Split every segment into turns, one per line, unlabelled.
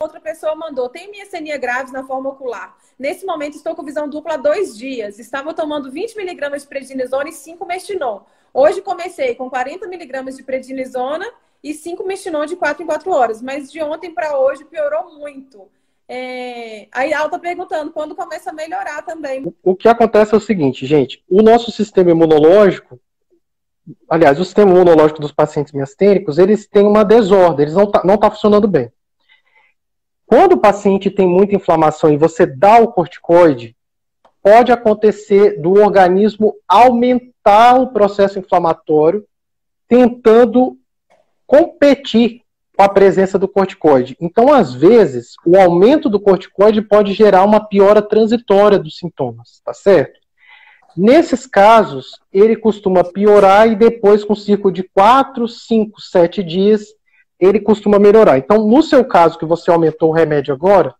outra pessoa mandou: tem miastenia graves na forma ocular. Nesse momento estou com visão dupla há dois dias. Estava tomando 20 miligramas de prednisona e 5 mestinon. Hoje comecei com 40 miligramas de prednisona e 5 mestinon de 4 em 4 horas. Mas de ontem para hoje piorou muito. É... Aí ela está perguntando quando começa a melhorar também.
O que acontece é o seguinte, gente: o nosso sistema imunológico, aliás, o sistema imunológico dos pacientes miastênicos, eles têm uma desordem, eles não estão tá, não tá funcionando bem. Quando o paciente tem muita inflamação e você dá o corticoide, pode acontecer do organismo aumentar o processo inflamatório, tentando competir com a presença do corticoide. Então, às vezes, o aumento do corticoide pode gerar uma piora transitória dos sintomas, tá certo? Nesses casos, ele costuma piorar e depois, com um ciclo de 4, 5, 7 dias, ele costuma melhorar. Então, no seu caso, que você aumentou o remédio agora,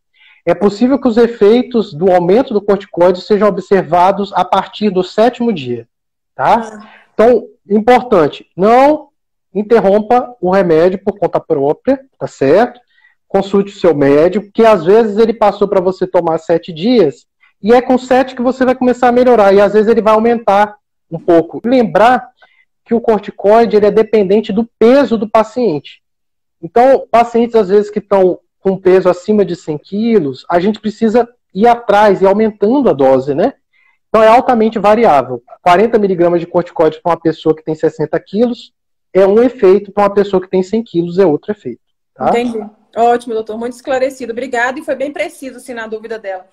é possível que os efeitos do aumento do corticoide sejam observados a partir do sétimo dia, tá? Ah. Então, importante, não interrompa o remédio por conta própria, tá certo? Consulte o seu médico, que às vezes ele passou para você tomar sete dias, e é com sete que você vai começar a melhorar, e às vezes ele vai aumentar um pouco. Lembrar que o corticoide ele é dependente do peso do paciente. Então, pacientes às vezes que estão com peso acima de 100 quilos, a gente precisa ir atrás e aumentando a dose, né? Então é altamente variável. 40 miligramas de corticoide para uma pessoa que tem 60 quilos é um efeito, para uma pessoa que tem 100 quilos é outro efeito. Tá?
Entendi. Ótimo, doutor. Muito esclarecido. Obrigado e foi bem preciso, assim, na dúvida dela.